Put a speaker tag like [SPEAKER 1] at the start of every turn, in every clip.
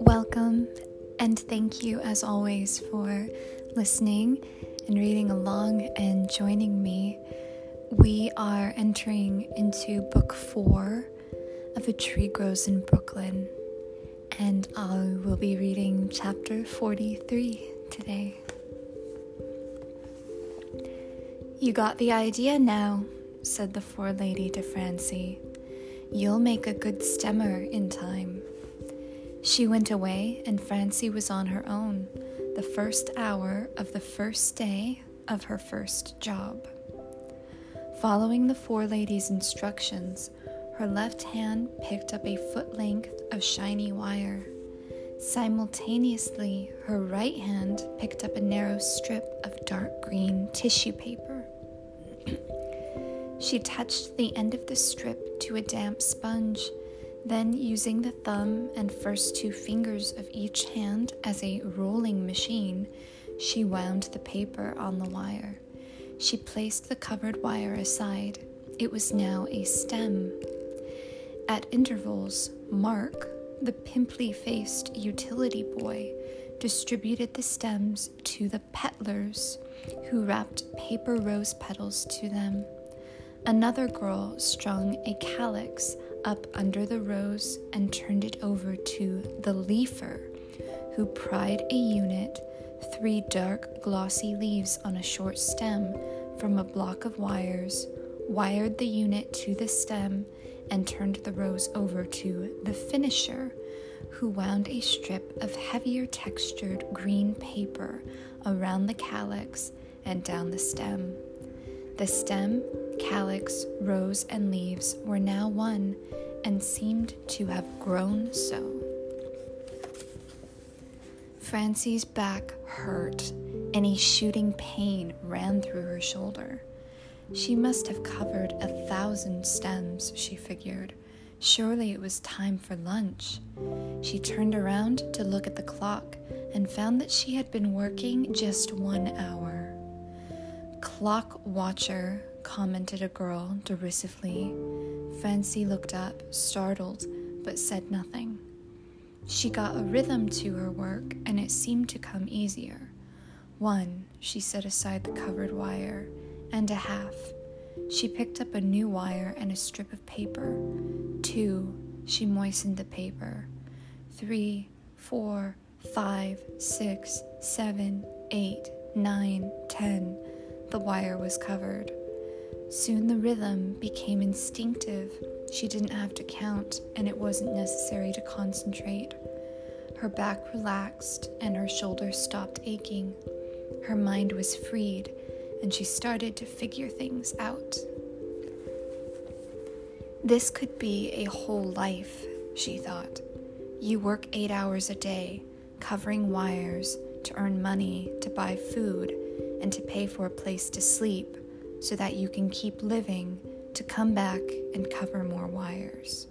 [SPEAKER 1] Welcome, and thank you as always for listening and reading along and joining me. We are entering into book four of A Tree Grows in Brooklyn, and I will be reading chapter 43 today. You got the idea now, said the forelady to Francie. You'll make a good stemmer in time. She went away, and Francie was on her own, the first hour of the first day of her first job. Following the forelady's instructions, her left hand picked up a foot length of shiny wire. Simultaneously, her right hand picked up a narrow strip of dark green tissue paper. She touched the end of the strip to a damp sponge, then, using the thumb and first two fingers of each hand as a rolling machine, she wound the paper on the wire. She placed the covered wire aside. It was now a stem. At intervals, Mark, the pimply faced utility boy, distributed the stems to the petalers, who wrapped paper rose petals to them. Another girl strung a calyx up under the rose and turned it over to the leafer, who pried a unit, three dark, glossy leaves on a short stem, from a block of wires, wired the unit to the stem, and turned the rose over to the finisher, who wound a strip of heavier textured green paper around the calyx and down the stem. The stem, calyx, rose, and leaves were now one and seemed to have grown so. Francie's back hurt, and a shooting pain ran through her shoulder. She must have covered a thousand stems, she figured. Surely it was time for lunch. She turned around to look at the clock and found that she had been working just one hour. Clock watcher, commented a girl derisively. Francie looked up, startled, but said nothing. She got a rhythm to her work, and it seemed to come easier. One, she set aside the covered wire, and a half. She picked up a new wire and a strip of paper. Two, she moistened the paper. Three, four, five, six, seven, eight, nine, ten. The wire was covered. Soon the rhythm became instinctive. She didn't have to count, and it wasn't necessary to concentrate. Her back relaxed, and her shoulders stopped aching. Her mind was freed, and she started to figure things out. This could be a whole life, she thought. You work eight hours a day, covering wires to earn money, to buy food, and to pay for a place to sleep so that you can keep living to come back and cover more wires.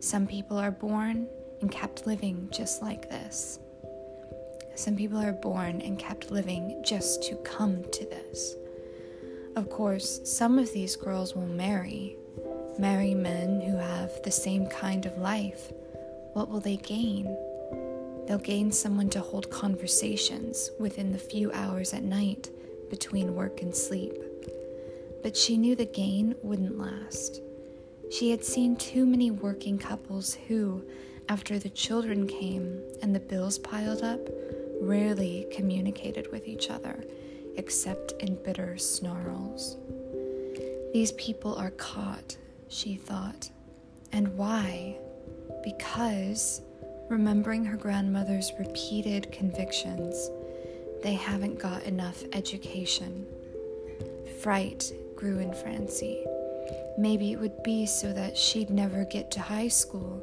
[SPEAKER 1] Some people are born and kept living just like this. Some people are born and kept living just to come to this. Of course, some of these girls will marry, marry men who have the same kind of life. What will they gain? They'll gain someone to hold conversations within the few hours at night between work and sleep but she knew the gain wouldn't last. She had seen too many working couples who, after the children came and the bills piled up, rarely communicated with each other, except in bitter snarls. These people are caught, she thought. And why? Because, remembering her grandmother's repeated convictions, they haven't got enough education. Fright grew in Francie. Maybe it would be so that she'd never get to high school.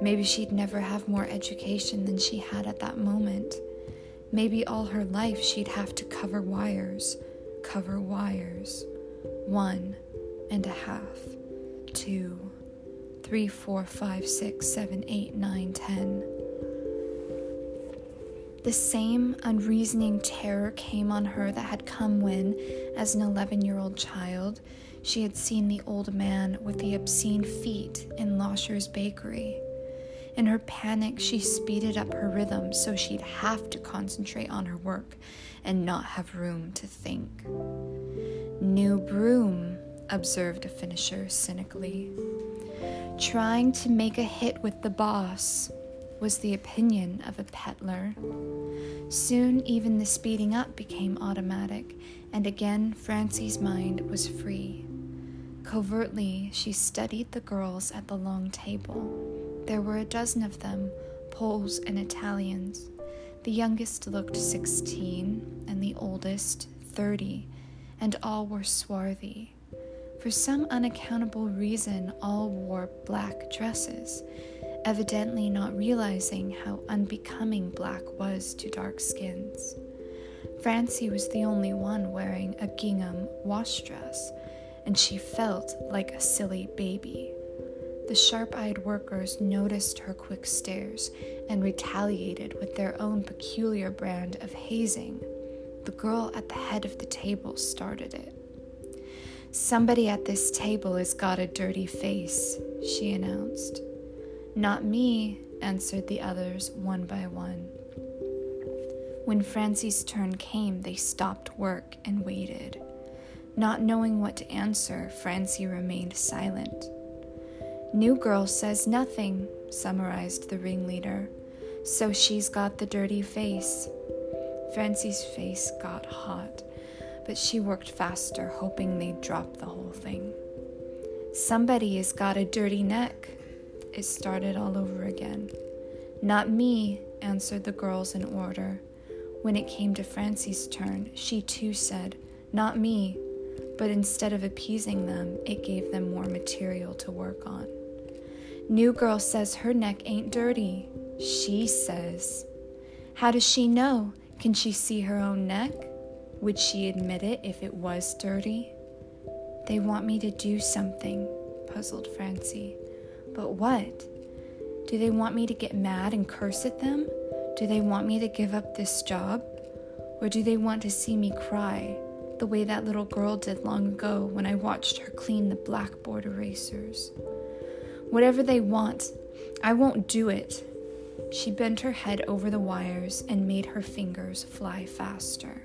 [SPEAKER 1] Maybe she'd never have more education than she had at that moment. Maybe all her life she'd have to cover wires, cover wires. One and a half, two, three, four, five, six, seven, eight, nine, ten. The same unreasoning terror came on her that had come when, as an 11 year old child, She had seen the old man with the obscene feet in Losher's bakery. In her panic, she speeded up her rhythm so she'd have to concentrate on her work and not have room to think. New broom, observed a finisher cynically. Trying to make a hit with the boss was the opinion of a petaler. Soon, even the speeding up became automatic, and again Francie's mind was free. Covertly, she studied the girls at the long table. There were a dozen of them, Poles and Italians. The youngest looked 16, and the oldest 30, and all were swarthy. For some unaccountable reason, all wore black dresses, evidently not realizing how unbecoming black was to dark skins. Francie was the only one wearing a gingham wash dress, and she felt like a silly baby. The sharp eyed workers noticed her quick stares and retaliated with their own peculiar brand of hazing. The girl at the head of the table started it. Somebody at this table has got a dirty face, she announced. Not me, answered the others one by one. When Francie's turn came, they stopped work and waited. Not knowing what to answer, Francie remained silent. New girl says nothing, summarized the ringleader. So she's got the dirty face. Francie's face got hot but she worked faster, hoping they'd drop the whole thing. Somebody has got a dirty neck. It started all over again. Not me, answered the girls in order. When it came to Francie's turn, she too said, Not me, but instead of appeasing them, it gave them more material to work on. New girl says her neck ain't dirty. She says. How does she know? Can she see her own neck? Would she admit it if it was dirty? They want me to do something, puzzled Francie. But what? Do they want me to get mad and curse at them? Do they want me to give up this job? Or do they want to see me cry, the way that little girl did long ago when I watched her clean the blackboard erasers? Whatever they want, I won't do it. She bent her head over the wires and made her fingers fly faster.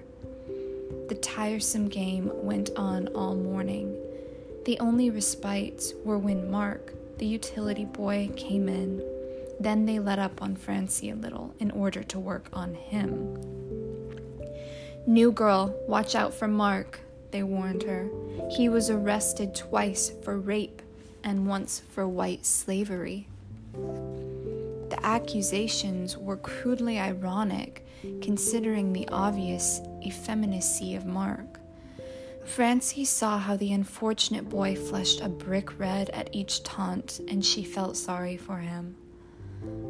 [SPEAKER 1] The tiresome game went on all morning. The only respites were when Mark, the utility boy, came in. Then they let up on Francie a little in order to work on him. New girl, watch out for Mark, they warned her. He was arrested twice for rape and once for white slavery. The accusations were crudely ironic considering the obvious effeminacy of Mark. Francie saw how the unfortunate boy flushed a brick red at each taunt, and she felt sorry for him.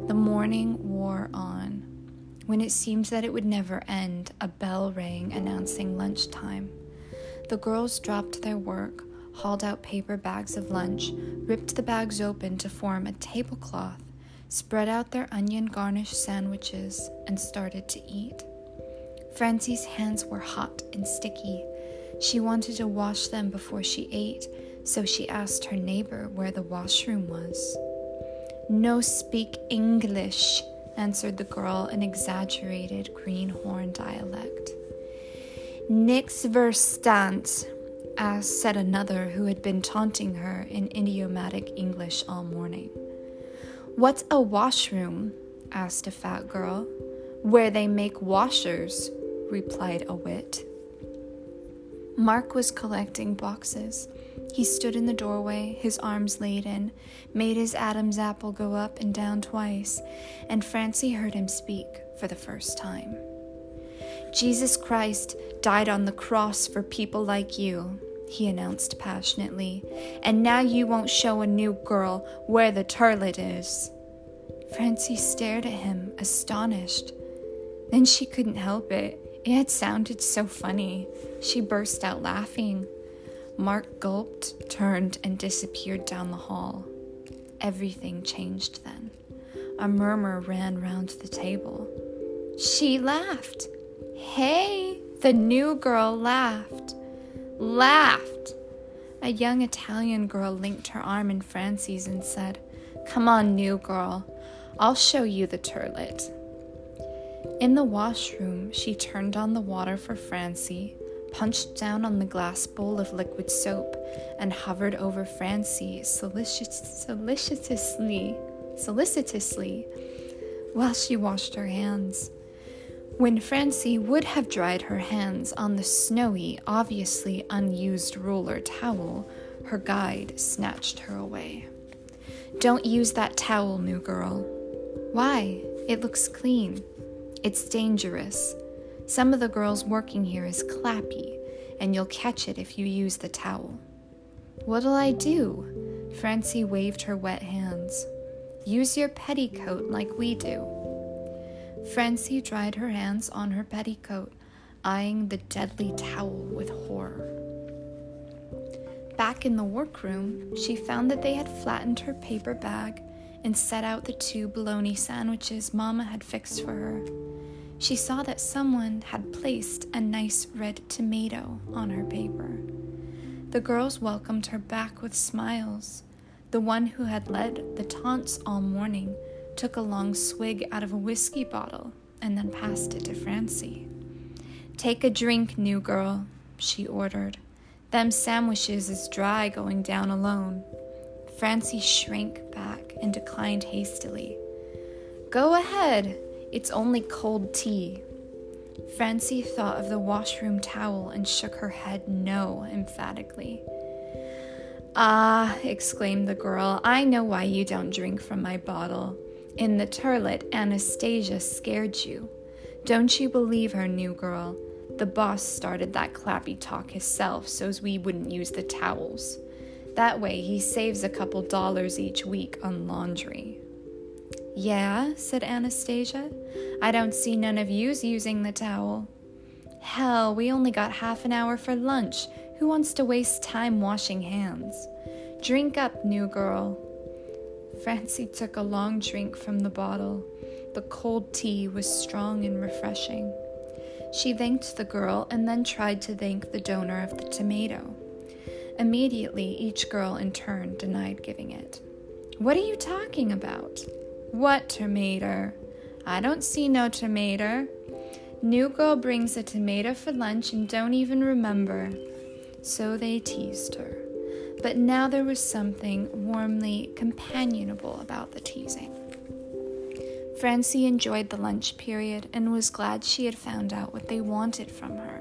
[SPEAKER 1] The morning wore on. When it seemed that it would never end, a bell rang announcing lunchtime. The girls dropped their work, hauled out paper bags of lunch, ripped the bags open to form a tablecloth, spread out their onion garnished sandwiches, and started to eat. Francie's hands were hot and sticky. She wanted to wash them before she ate, so she asked her neighbor where the washroom was. No speak English, answered the girl in exaggerated greenhorn dialect. Nix verstant, as said another who had been taunting her in idiomatic English all morning. What's a washroom? asked a fat girl. Where they make washers, replied a wit. Mark was collecting boxes. He stood in the doorway, his arms laden, made his Adam's apple go up and down twice, and Francie heard him speak for the first time. Jesus Christ died on the cross for people like you he announced passionately, and now you won't show a new girl where the toilet is. Francie stared at him, astonished. Then she couldn't help it. It had sounded so funny. She burst out laughing. Mark gulped, turned, and disappeared down the hall. Everything changed then. A murmur ran round the table. She laughed. Hey, the new girl laughed laughed. A young Italian girl linked her arm in Francie's and said, Come on, new girl, I'll show you the turlet. In the washroom, she turned on the water for Francie, punched down on the glass bowl of liquid soap, and hovered over Francie solicitously, solicitously while she washed her hands. When Francie would have dried her hands on the snowy, obviously unused roller towel, her guide snatched her away. Don't use that towel, new girl. Why? It looks clean. It's dangerous. Some of the girls working here is clappy, and you'll catch it if you use the towel. What'll I do? Francie waved her wet hands. Use your petticoat like we do. Francie dried her hands on her petticoat, eyeing the deadly towel with horror. Back in the workroom, she found that they had flattened her paper bag and set out the two bologna sandwiches Mama had fixed for her. She saw that someone had placed a nice red tomato on her paper. The girls welcomed her back with smiles. The one who had led the taunts all morning took a long swig out of a whiskey bottle and then passed it to Francie. Take a drink, new girl, she ordered. Them sandwiches is dry going down alone. Francie shrank back and declined hastily. Go ahead, it's only cold tea. Francie thought of the washroom towel and shook her head no emphatically. Ah, exclaimed the girl, I know why you don't drink from my bottle. In the turlet, Anastasia scared you. Don't you believe her, new girl? The boss started that clappy talk himself so's we wouldn't use the towels. That way, he saves a couple dollars each week on laundry. Yeah, said Anastasia. I don't see none of yous using the towel. Hell, we only got half an hour for lunch. Who wants to waste time washing hands? Drink up, new girl. Francie took a long drink from the bottle. The cold tea was strong and refreshing. She thanked the girl and then tried to thank the donor of the tomato. Immediately, each girl in turn denied giving it. What are you talking about? What tomato? I don't see no tomato. New girl brings a tomato for lunch and don't even remember. So they teased her. But now there was something warmly companionable about the teasing. Francie enjoyed the lunch period and was glad she had found out what they wanted from her.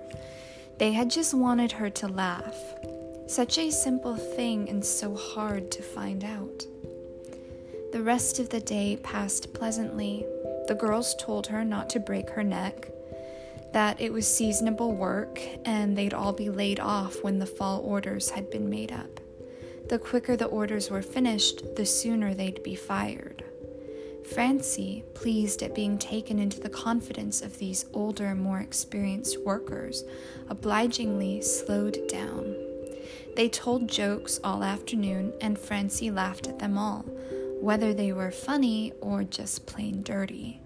[SPEAKER 1] They had just wanted her to laugh. Such a simple thing and so hard to find out. The rest of the day passed pleasantly. The girls told her not to break her neck, that it was seasonable work, and they'd all be laid off when the fall orders had been made up. The quicker the orders were finished, the sooner they'd be fired. Francie, pleased at being taken into the confidence of these older, more experienced workers, obligingly slowed down. They told jokes all afternoon, and Francie laughed at them all, whether they were funny or just plain dirty.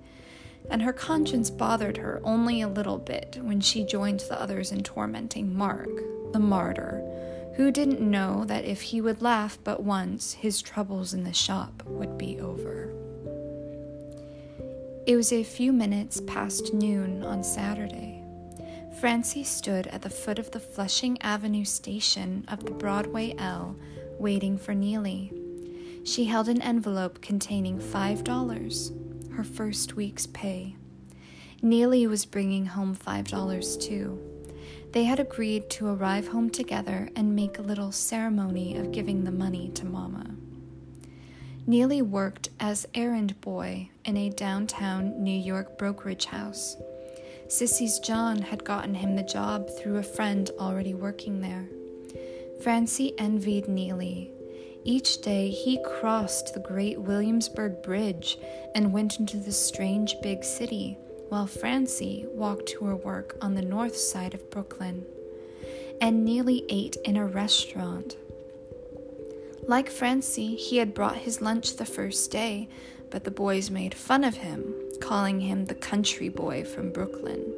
[SPEAKER 1] And her conscience bothered her only a little bit when she joined the others in tormenting Mark, the martyr, who didn't know that if he would laugh but once, his troubles in the shop would be over. It was a few minutes past noon on Saturday. Francie stood at the foot of the Flushing Avenue station of the Broadway L, waiting for Neely. She held an envelope containing $5, her first week's pay. Neely was bringing home $5 too. They had agreed to arrive home together and make a little ceremony of giving the money to Mama. Neely worked as errand boy in a downtown New York brokerage house. Sissy's John had gotten him the job through a friend already working there. Francie envied Neely. Each day he crossed the great Williamsburg Bridge and went into the strange big city, while Francie walked to her work on the north side of Brooklyn. And Neely ate in a restaurant. Like Francie, he had brought his lunch the first day, but the boys made fun of him, calling him the country boy from Brooklyn.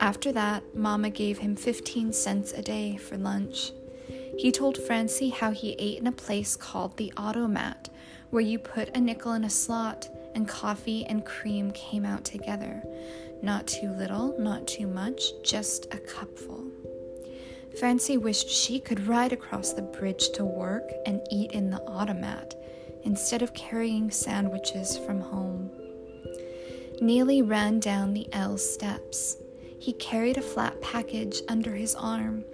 [SPEAKER 1] After that, Mama gave him 15 cents a day for lunch. He told Francie how he ate in a place called the Automat, where you put a nickel in a slot and coffee and cream came out together. Not too little, not too much, just a cupful. Francie wished she could ride across the bridge to work and eat in the automat instead of carrying sandwiches from home. Neely ran down the L steps. He carried a flat package under his arm.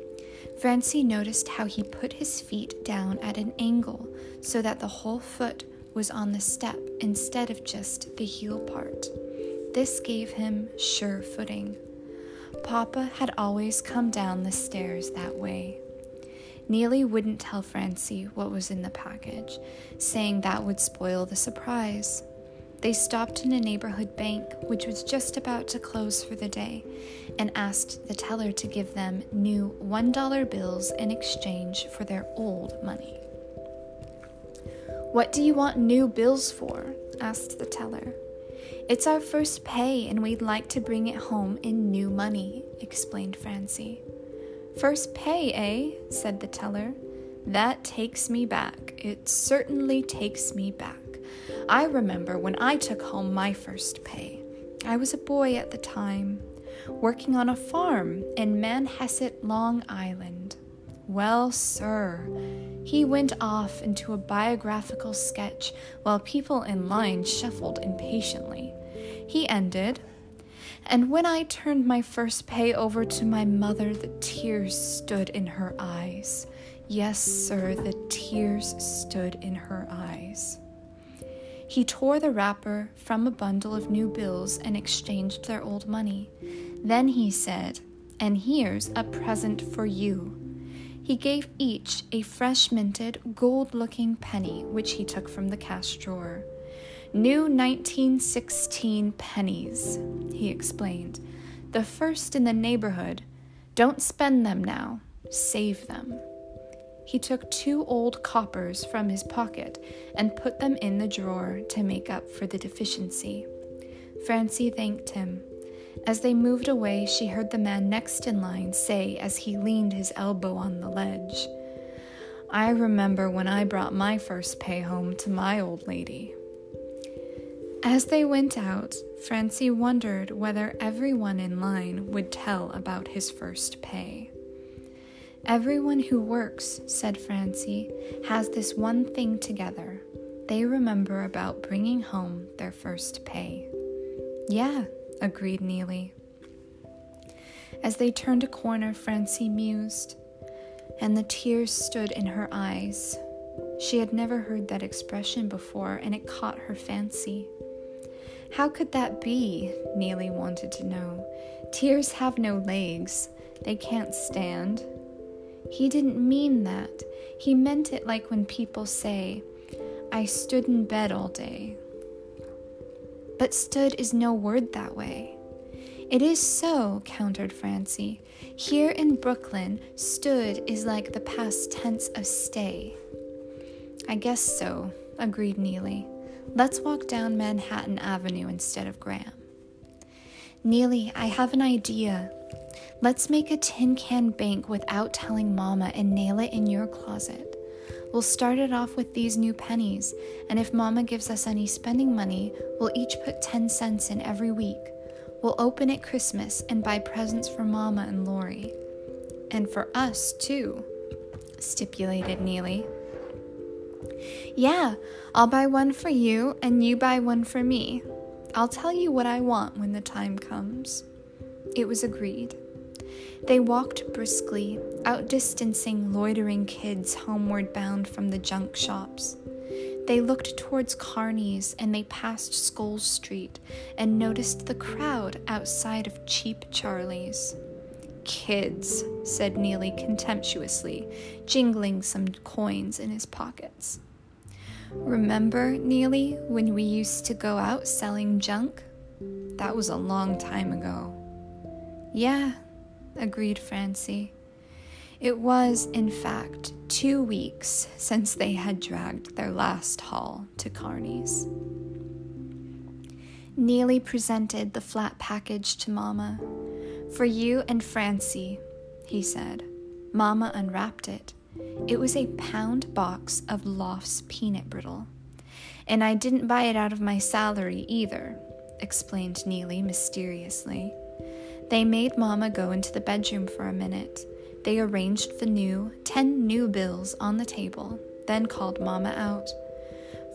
[SPEAKER 1] Francie noticed how he put his feet down at an angle so that the whole foot was on the step instead of just the heel part. This gave him sure footing. Papa had always come down the stairs that way. Neely wouldn't tell Francie what was in the package, saying that would spoil the surprise. They stopped in a neighborhood bank, which was just about to close for the day, and asked the teller to give them new $1 bills in exchange for their old money. What do you want new bills for? asked the teller. It's our first pay, and we'd like to bring it home in new money, explained Francie. First pay, eh? said the teller. That takes me back. It certainly takes me back. I remember when I took home my first pay. I was a boy at the time, working on a farm in Manhasset, Long Island. Well, sir, he went off into a biographical sketch while people in line shuffled impatiently. He ended, and when I turned my first pay over to my mother, the tears stood in her eyes. Yes, sir, the tears stood in her eyes. He tore the wrapper from a bundle of new bills and exchanged their old money. Then he said, And here's a present for you. He gave each a fresh minted, gold looking penny, which he took from the cash drawer. New 1916 pennies, he explained. The first in the neighborhood. Don't spend them now, save them. He took two old coppers from his pocket and put them in the drawer to make up for the deficiency. Francie thanked him. As they moved away, she heard the man next in line say as he leaned his elbow on the ledge, I remember when I brought my first pay home to my old lady. As they went out, Francie wondered whether everyone in line would tell about his first pay. Everyone who works, said Francie, has this one thing together. They remember about bringing home their first pay. Yeah, agreed Neely. As they turned a corner, Francie mused, and the tears stood in her eyes. She had never heard that expression before, and it caught her fancy. How could that be? Neely wanted to know. Tears have no legs, they can't stand. He didn't mean that. He meant it like when people say, I stood in bed all day. But stood is no word that way. It is so, countered Francie. Here in Brooklyn, stood is like the past tense of stay. I guess so, agreed Neely. Let's walk down Manhattan Avenue instead of Graham. Neely, I have an idea, Let's make a tin can bank without telling Mama and nail it in your closet. We'll start it off with these new pennies, and if Mama gives us any spending money, we'll each put 10 cents in every week. We'll open at Christmas and buy presents for Mama and Laurie. And for us, too, stipulated Neely. Yeah, I'll buy one for you, and you buy one for me. I'll tell you what I want when the time comes. It was agreed. They walked briskly, outdistancing loitering kids homeward bound from the junk shops. They looked towards Carney's and they passed Scholes Street and noticed the crowd outside of Cheap Charlie's. Kids, said Neely contemptuously, jingling some coins in his pockets. Remember, Neely, when we used to go out selling junk? That was a long time ago. Yeah, agreed Francie. It was, in fact, two weeks since they had dragged their last haul to Carney's. Neely presented the flat package to Mamma. For you and Francie, he said. Mamma unwrapped it. It was a pound box of Lofts peanut brittle. And I didn't buy it out of my salary either, explained Neely mysteriously. They made Mamma go into the bedroom for a minute. They arranged the new, ten new bills on the table, then called Mamma out.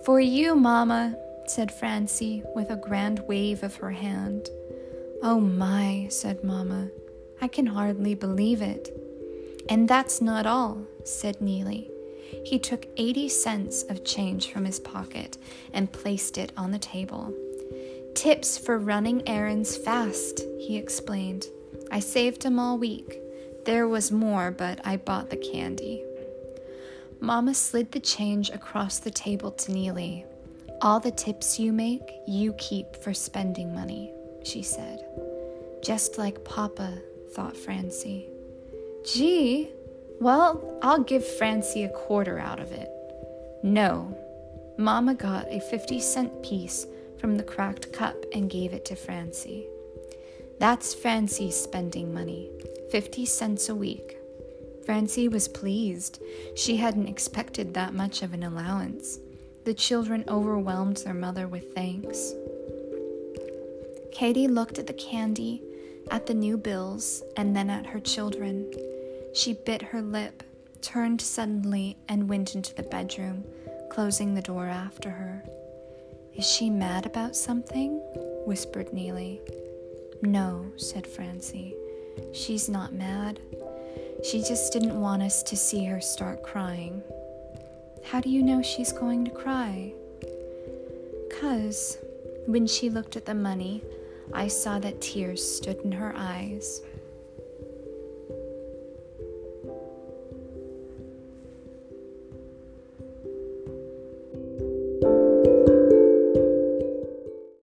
[SPEAKER 1] For you, Mamma, said Francie with a grand wave of her hand. Oh my, said Mamma. I can hardly believe it. And that's not all, said Neely. He took 80 cents of change from his pocket and placed it on the table. Tips for running errands fast, he explained. I saved 'em all week. There was more, but I bought the candy. Mama slid the change across the table to Neely. All the tips you make, you keep for spending money, she said. Just like Papa, thought Francie. Gee, well, I'll give Francie a quarter out of it. No. Mama got a 50 cent piece from the cracked cup and gave it to Francie. That's Francie spending money 50 cents a week. Francie was pleased. She hadn't expected that much of an allowance. The children overwhelmed their mother with thanks. Katy looked at the candy, at the new bills, and then at her children. She bit her lip, turned suddenly, and went into the bedroom, closing the door after her. Is she mad about something? whispered Neely. No, said Francie. She's not mad. She just didn't want us to see her start crying. How do you know she's going to cry? Cause when she looked at the money, I saw that tears stood in her eyes.